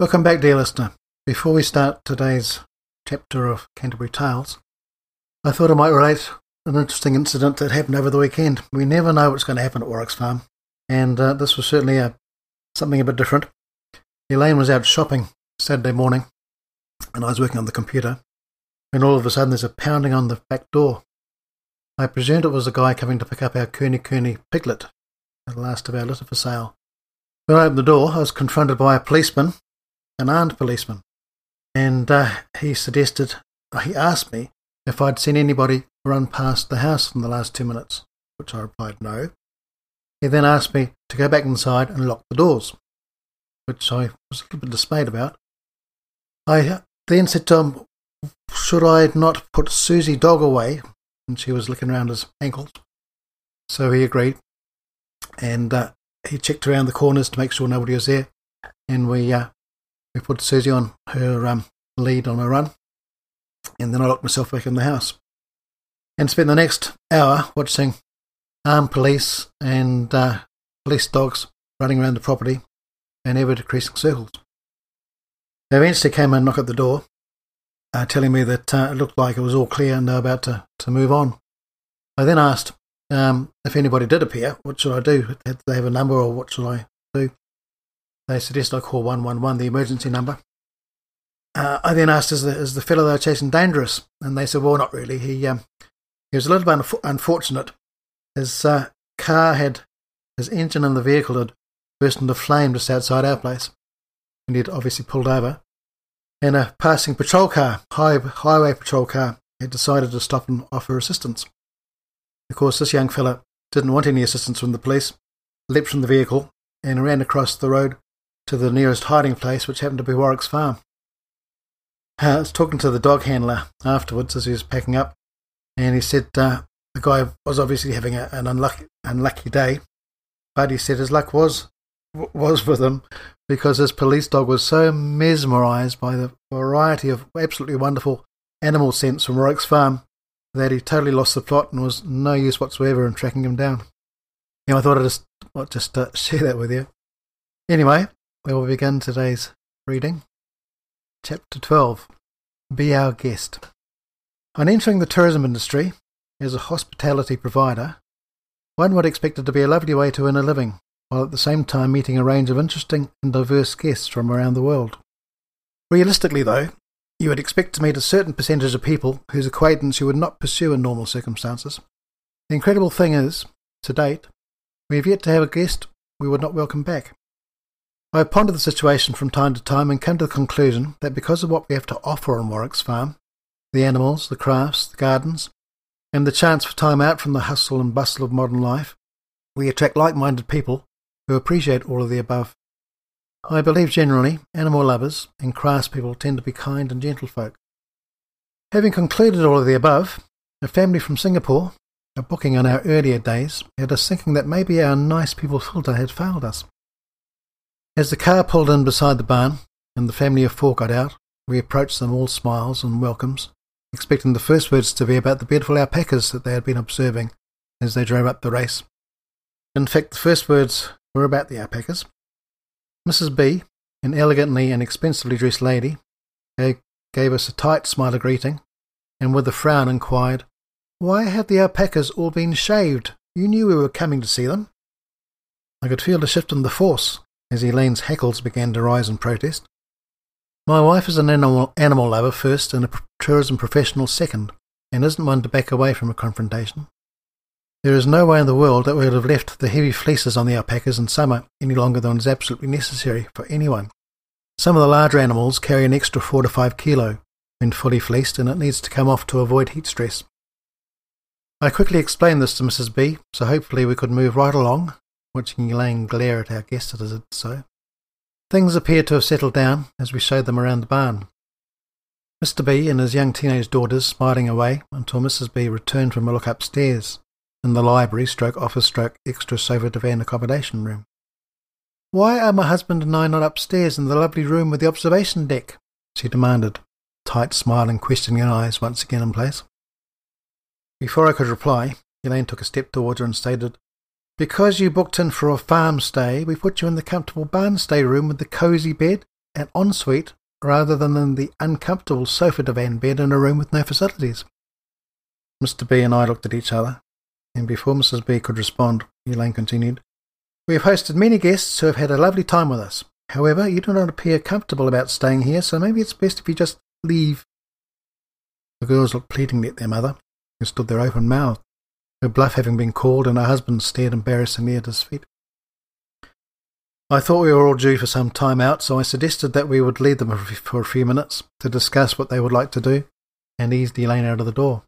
Welcome back, dear listener. Before we start today's chapter of Canterbury Tales, I thought I might relate an interesting incident that happened over the weekend. We never know what's going to happen at Warwick's Farm, and uh, this was certainly a, something a bit different. Elaine was out shopping Saturday morning, and I was working on the computer, and all of a sudden there's a pounding on the back door. I presumed it was a guy coming to pick up our kunekune piglet, the last of our litter for sale. When I opened the door, I was confronted by a policeman an armed policeman, and uh, he suggested, he asked me if I'd seen anybody run past the house in the last two minutes, which I replied no. He then asked me to go back inside and lock the doors, which I was a little bit dismayed about. I then said to him, should I not put Susie dog away? And she was looking around his ankles. So he agreed. And uh, he checked around the corners to make sure nobody was there. And we uh, we put Susie on her um, lead on a run, and then I locked myself back in the house and spent the next hour watching armed police and uh, police dogs running around the property in ever decreasing circles. They eventually came and knocked at the door, uh, telling me that uh, it looked like it was all clear and they were about to, to move on. I then asked um, if anybody did appear, what should I do? Did they have a number or what should I? They suggest I call 111, the emergency number. Uh, I then asked, is the, is the fellow they were chasing dangerous? And they said, well, not really. He, um, he was a little bit unf- unfortunate. His uh, car had, his engine in the vehicle had burst into flame just outside our place. And he'd obviously pulled over. And a passing patrol car, high, highway patrol car, had decided to stop and offer assistance. Of course, this young fellow didn't want any assistance from the police, leapt from the vehicle, and ran across the road to the nearest hiding place, which happened to be Warwick's farm. I was talking to the dog handler afterwards as he was packing up, and he said uh, the guy was obviously having a, an unlucky, unlucky day, but he said his luck was was with him because his police dog was so mesmerised by the variety of absolutely wonderful animal scents from Warwick's farm that he totally lost the plot and was no use whatsoever in tracking him down. You know, I thought I'd just, well, just uh, share that with you. Anyway, we will begin today's reading. Chapter 12 Be Our Guest. On entering the tourism industry as a hospitality provider, one would expect it to be a lovely way to earn a living, while at the same time meeting a range of interesting and diverse guests from around the world. Realistically, though, you would expect to meet a certain percentage of people whose acquaintance you would not pursue in normal circumstances. The incredible thing is, to date, we have yet to have a guest we would not welcome back. I have pondered the situation from time to time and come to the conclusion that because of what we have to offer on Warwick's farm the animals, the crafts, the gardens, and the chance for time out from the hustle and bustle of modern life we attract like minded people who appreciate all of the above. I believe generally animal lovers and craftspeople tend to be kind and gentle folk. Having concluded all of the above, a family from Singapore, a booking on our earlier days, had us thinking that maybe our nice people filter had failed us. As the car pulled in beside the barn and the family of four got out, we approached them all smiles and welcomes, expecting the first words to be about the beautiful alpacas that they had been observing as they drove up the race. In fact, the first words were about the alpacas. Mrs. B, an elegantly and expensively dressed lady, uh, gave us a tight smile of greeting, and with a frown inquired, Why have the alpacas all been shaved? You knew we were coming to see them. I could feel a shift in the force as Elaine's hackles began to rise in protest. My wife is an animal, animal lover first and a tourism professional second, and isn't one to back away from a confrontation. There is no way in the world that we would have left the heavy fleeces on the alpacas in summer any longer than is absolutely necessary for anyone. Some of the larger animals carry an extra 4 to 5 kilo when fully fleeced, and it needs to come off to avoid heat stress. I quickly explained this to Mrs. B, so hopefully we could move right along watching Elaine glare at our guest as it did so. Things appeared to have settled down as we showed them around the barn. Mr. B and his young teenage daughters smiling away until Mrs. B returned from a look upstairs in the library stroke office stroke extra sofa divan accommodation room. Why are my husband and I not upstairs in the lovely room with the observation deck? she demanded, tight smiling questioning eyes once again in place. Before I could reply, Elaine took a step towards her and stated, because you booked in for a farm stay, we put you in the comfortable barn stay room with the cosy bed and ensuite rather than in the uncomfortable sofa divan bed in a room with no facilities. Mr. B and I looked at each other, and before Mrs. B could respond, Elaine continued, We have hosted many guests who have had a lovely time with us. However, you do not appear comfortable about staying here, so maybe it's best if you just leave. The girls looked pleadingly at their mother, who stood there open mouthed, her bluff having been called, and her husband stared embarrassingly at his feet. I thought we were all due for some time out, so I suggested that we would leave them for a few minutes to discuss what they would like to do, and eased Elaine out of the door.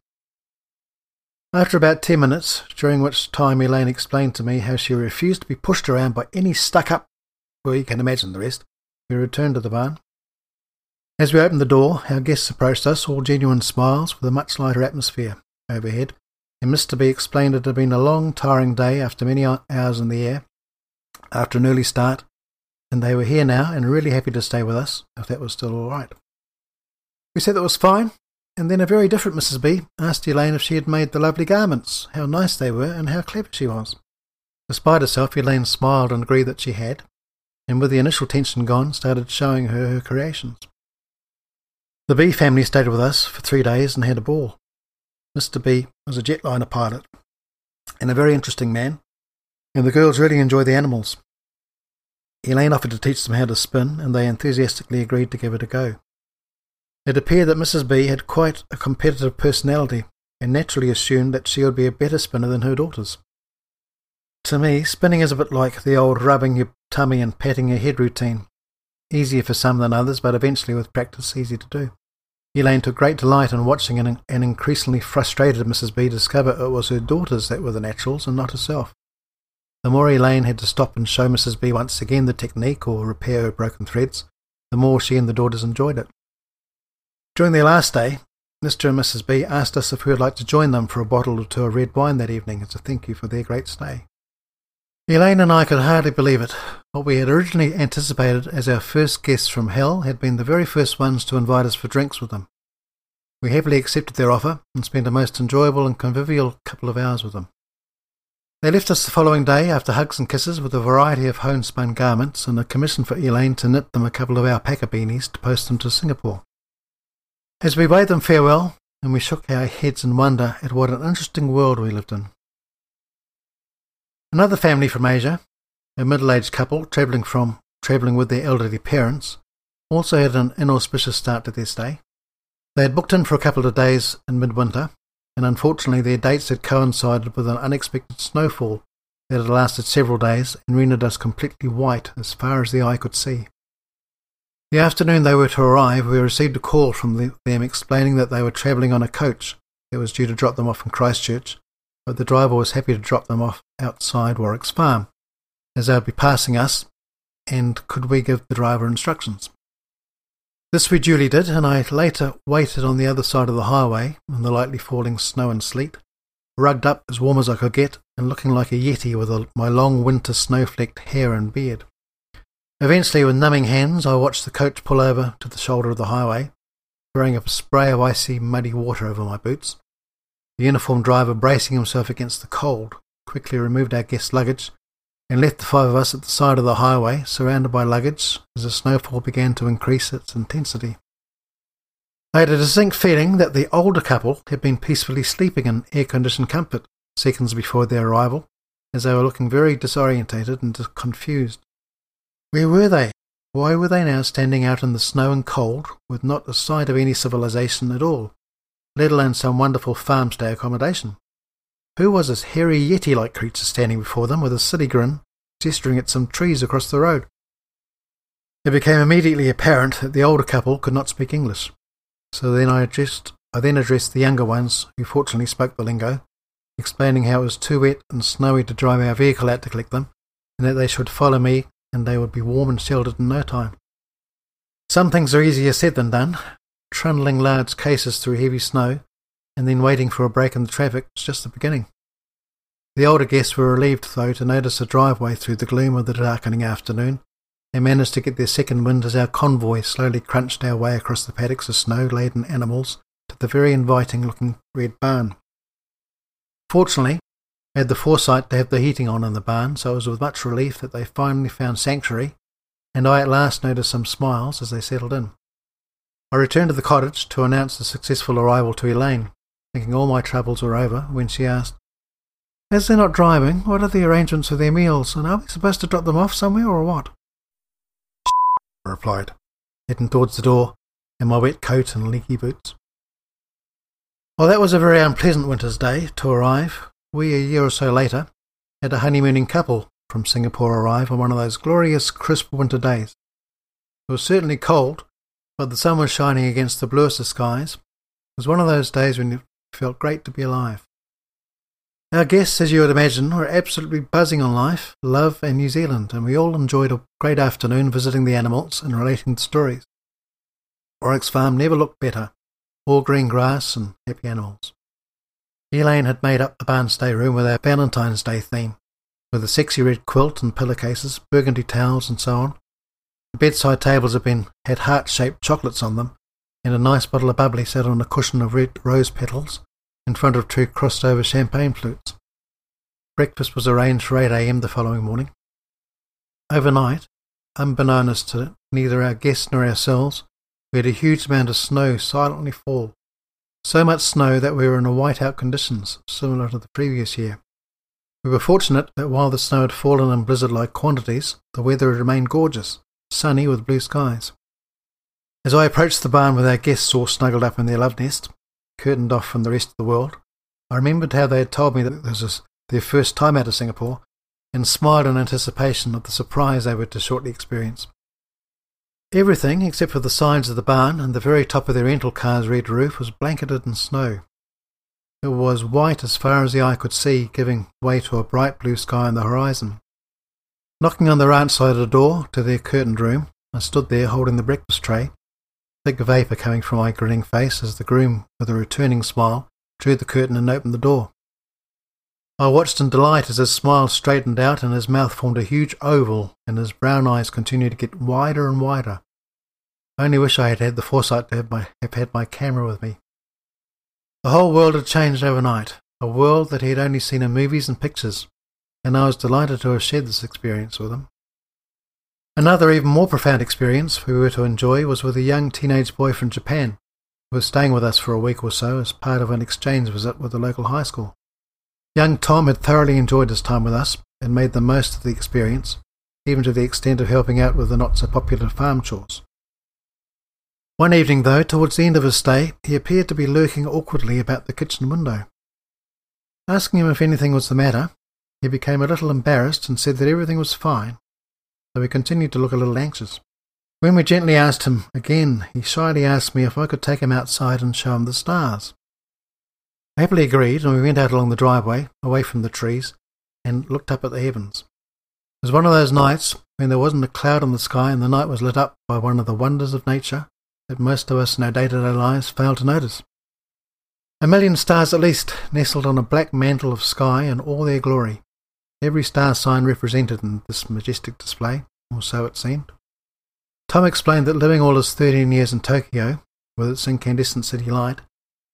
After about ten minutes, during which time Elaine explained to me how she refused to be pushed around by any stuck up, well, you can imagine the rest, we returned to the barn. As we opened the door, our guests approached us, all genuine smiles, with a much lighter atmosphere overhead, and Mr. B explained it had been a long, tiring day after many hours in the air, after an early start, and they were here now and really happy to stay with us, if that was still all right. We said that was fine, and then a very different Mrs. B asked Elaine if she had made the lovely garments, how nice they were, and how clever she was. Despite herself, Elaine smiled and agreed that she had, and with the initial tension gone, started showing her her creations. The B family stayed with us for three days and had a ball. Mr. B was a jetliner pilot and a very interesting man, and the girls really enjoyed the animals. Elaine offered to teach them how to spin, and they enthusiastically agreed to give it a go. It appeared that Mrs. B had quite a competitive personality, and naturally assumed that she would be a better spinner than her daughters. To me, spinning is a bit like the old rubbing your tummy and patting your head routine. Easier for some than others, but eventually with practice easy to do. Elaine took great delight in watching an, an increasingly frustrated Mrs. B discover it was her daughters that were the naturals and not herself. The more Elaine had to stop and show Mrs. B once again the technique or repair her broken threads, the more she and the daughters enjoyed it. During their last day, Mr. and Mrs. B asked us if we would like to join them for a bottle or two of red wine that evening as a thank you for their great stay. Elaine and I could hardly believe it. What we had originally anticipated as our first guests from hell had been the very first ones to invite us for drinks with them. We happily accepted their offer and spent a most enjoyable and convivial couple of hours with them. They left us the following day after hugs and kisses with a variety of homespun garments and a commission for Elaine to knit them a couple of alpaca beanies to post them to Singapore. As we bade them farewell, and we shook our heads in wonder at what an interesting world we lived in. Another family from Asia, a middle-aged couple travelling from travelling with their elderly parents, also had an inauspicious start to their stay. They had booked in for a couple of days in midwinter, and unfortunately their dates had coincided with an unexpected snowfall that had lasted several days and rendered us completely white as far as the eye could see. The afternoon they were to arrive, we received a call from them explaining that they were travelling on a coach that was due to drop them off in Christchurch but the driver was happy to drop them off outside Warwick's farm, as they would be passing us, and could we give the driver instructions. This we duly did, and I later waited on the other side of the highway in the lightly falling snow and sleet, rugged up as warm as I could get, and looking like a yeti with a, my long winter snow-flecked hair and beard. Eventually, with numbing hands, I watched the coach pull over to the shoulder of the highway, throwing a spray of icy, muddy water over my boots. The uniformed driver, bracing himself against the cold, quickly removed our guest's luggage and left the five of us at the side of the highway, surrounded by luggage, as the snowfall began to increase its intensity. I had a distinct feeling that the older couple had been peacefully sleeping in air conditioned comfort seconds before their arrival, as they were looking very disorientated and confused. Where were they? Why were they now standing out in the snow and cold, with not a sight of any civilization at all? Let alone some wonderful farmstay accommodation. Who was this hairy yeti like creature standing before them with a silly grin, gesturing at some trees across the road? It became immediately apparent that the older couple could not speak English. So then I addressed I then addressed the younger ones, who fortunately spoke the lingo, explaining how it was too wet and snowy to drive our vehicle out to collect them, and that they should follow me and they would be warm and sheltered in no time. Some things are easier said than done, trundling large cases through heavy snow, and then waiting for a break in the traffic was just the beginning. The older guests were relieved, though, to notice a driveway through the gloom of the darkening afternoon. They managed to get their second wind as our convoy slowly crunched our way across the paddocks of snow laden animals to the very inviting looking red barn. Fortunately, they had the foresight to have the heating on in the barn, so it was with much relief that they finally found sanctuary and I at last noticed some smiles as they settled in. I returned to the cottage to announce the successful arrival to Elaine, thinking all my troubles were over, when she asked, As they're not driving, what are the arrangements for their meals, and are we supposed to drop them off somewhere or what? I replied, heading towards the door in my wet coat and leaky boots. Well, that was a very unpleasant winter's day to arrive. We, a year or so later, had a honeymooning couple from Singapore arrive on one of those glorious crisp winter days. It was certainly cold, but the sun was shining against the bluest of skies. It was one of those days when it felt great to be alive. Our guests, as you would imagine, were absolutely buzzing on life, love, and New Zealand, and we all enjoyed a great afternoon visiting the animals and relating the stories. Oryx Farm never looked better all green grass and happy animals. Elaine had made up the barn stay room with our Valentine's Day theme, with a sexy red quilt and pillowcases, burgundy towels, and so on. Bedside tables had been had heart-shaped chocolates on them, and a nice bottle of bubbly sat on a cushion of red rose petals in front of two crossed-over champagne flutes. Breakfast was arranged for 8 a.m. the following morning. Overnight, unbeknownst to neither our guests nor ourselves, we had a huge amount of snow silently fall. So much snow that we were in a whiteout conditions, similar to the previous year. We were fortunate that while the snow had fallen in blizzard-like quantities, the weather had remained gorgeous, sunny with blue skies. As I approached the barn with our guests all snuggled up in their love nest, curtained off from the rest of the world, I remembered how they had told me that this was their first time out of Singapore, and smiled in anticipation of the surprise they were to shortly experience. Everything, except for the sides of the barn and the very top of their rental car's red roof, was blanketed in snow. It was white as far as the eye could see, giving way to a bright blue sky on the horizon. Knocking on the right side of the door to their curtained room, I stood there holding the breakfast tray, thick vapour coming from my grinning face as the groom, with a returning smile, drew the curtain and opened the door. I watched in delight as his smile straightened out and his mouth formed a huge oval and his brown eyes continued to get wider and wider. I only wish I had had the foresight to have, my, have had my camera with me. The whole world had changed overnight, a world that he had only seen in movies and pictures, and I was delighted to have shared this experience with him. Another even more profound experience we were to enjoy was with a young teenage boy from Japan who was staying with us for a week or so as part of an exchange visit with the local high school. Young Tom had thoroughly enjoyed his time with us and made the most of the experience, even to the extent of helping out with the not so popular farm chores. One evening, though, towards the end of his stay, he appeared to be lurking awkwardly about the kitchen window. Asking him if anything was the matter, he became a little embarrassed and said that everything was fine, though he continued to look a little anxious. When we gently asked him again, he shyly asked me if I could take him outside and show him the stars. I happily agreed, and we went out along the driveway, away from the trees, and looked up at the heavens. It was one of those nights when there wasn't a cloud in the sky and the night was lit up by one of the wonders of nature that most of us in our day-to-day lives fail to notice. A million stars at least nestled on a black mantle of sky in all their glory, every star sign represented in this majestic display, or so it seemed. Tom explained that living all his thirteen years in Tokyo, with its incandescent city light,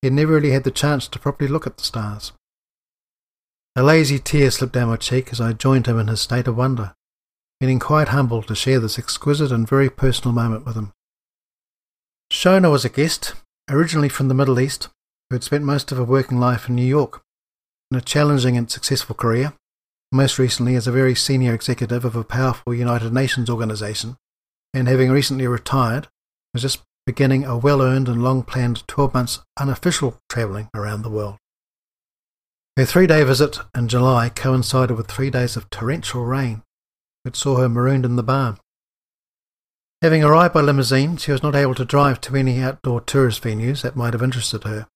he had never really had the chance to properly look at the stars. A lazy tear slipped down my cheek as I joined him in his state of wonder, feeling quite humbled to share this exquisite and very personal moment with him. Shona was a guest, originally from the Middle East, who had spent most of her working life in New York, in a challenging and successful career, most recently as a very senior executive of a powerful United Nations organization, and having recently retired, was just beginning a well earned and long planned 12 months unofficial travelling around the world. Her three day visit in July coincided with three days of torrential rain, which saw her marooned in the barn. Having arrived by limousine, she was not able to drive to any outdoor tourist venues that might have interested her,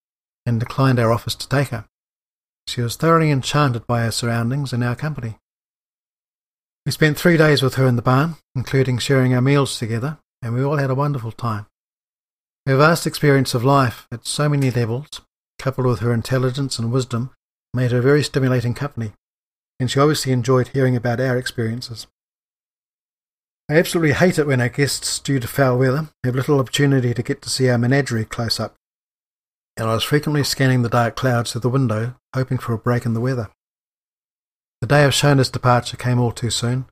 and declined our offers to take her. She was thoroughly enchanted by her surroundings and our company. We spent three days with her in the barn, including sharing our meals together, and we all had a wonderful time. Her vast experience of life at so many levels, coupled with her intelligence and wisdom, made her very stimulating company, and she obviously enjoyed hearing about our experiences. I absolutely hate it when our guests, due to foul weather, have little opportunity to get to see our menagerie close up, and I was frequently scanning the dark clouds through the window, hoping for a break in the weather. The day of Shona's departure came all too soon,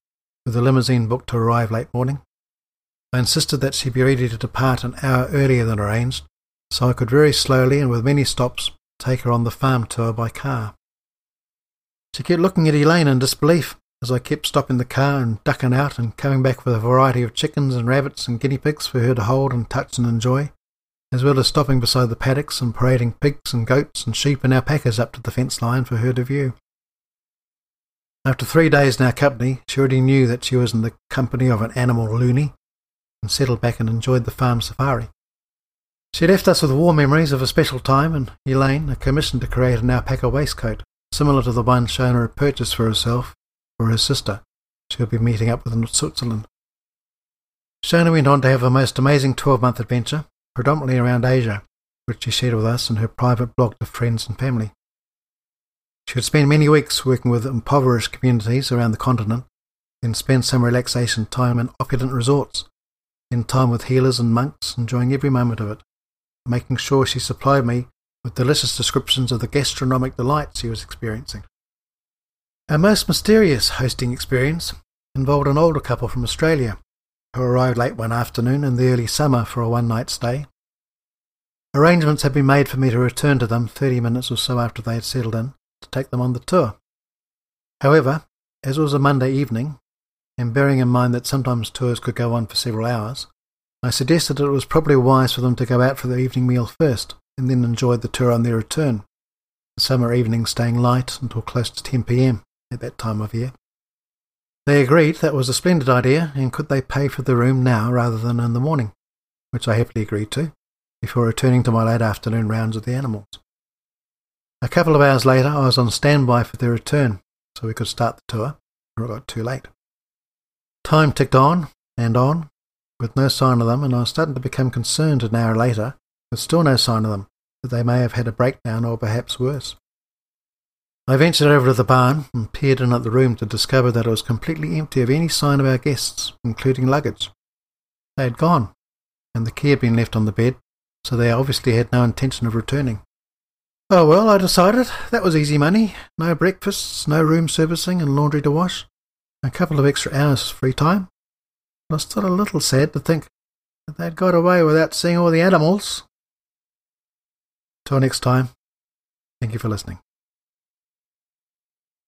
with the limousine booked to arrive late morning, I insisted that she be ready to depart an hour earlier than arranged, so I could very slowly and with many stops take her on the farm tour by car. She kept looking at Elaine in disbelief as I kept stopping the car and ducking out and coming back with a variety of chickens and rabbits and guinea pigs for her to hold and touch and enjoy, as well as stopping beside the paddocks and parading pigs and goats and sheep and alpacas up to the fence line for her to view. After three days in our company, she already knew that she was in the company of an animal loony and settled back and enjoyed the farm safari. She left us with warm memories of a special time and Elaine a commission to create an alpaca waistcoat, similar to the one Shona had purchased for herself or her sister she would be meeting up with in Switzerland. Shona went on to have a most amazing 12 month adventure, predominantly around Asia, which she shared with us in her private blog to friends and family. She would spend many weeks working with impoverished communities around the continent, then spend some relaxation time in opulent resorts, in time with healers and monks, enjoying every moment of it, making sure she supplied me with delicious descriptions of the gastronomic delights she was experiencing. Our most mysterious hosting experience involved an older couple from Australia who arrived late one afternoon in the early summer for a one night stay. Arrangements had been made for me to return to them thirty minutes or so after they had settled in, to take them on the tour. However, as it was a Monday evening, and bearing in mind that sometimes tours could go on for several hours, I suggested that it was probably wise for them to go out for their evening meal first, and then enjoy the tour on their return, the summer evening staying light until close to 10 pm at that time of year. They agreed that was a splendid idea, and could they pay for the room now rather than in the morning, which I happily agreed to, before returning to my late afternoon rounds with the animals. A couple of hours later, I was on standby for their return, so we could start the tour, or it got too late. Time ticked on and on, with no sign of them, and I was starting to become concerned an hour later, with still no sign of them, that they may have had a breakdown or perhaps worse. I ventured over to the barn and peered in at the room to discover that it was completely empty of any sign of our guests, including luggage. They had gone, and the key had been left on the bed, so they obviously had no intention of returning. Oh well, I decided. That was easy money. No breakfasts, no room servicing and laundry to wash. A couple of extra hours free time. I was still a little sad to think that they'd got away without seeing all the animals. Till next time, thank you for listening.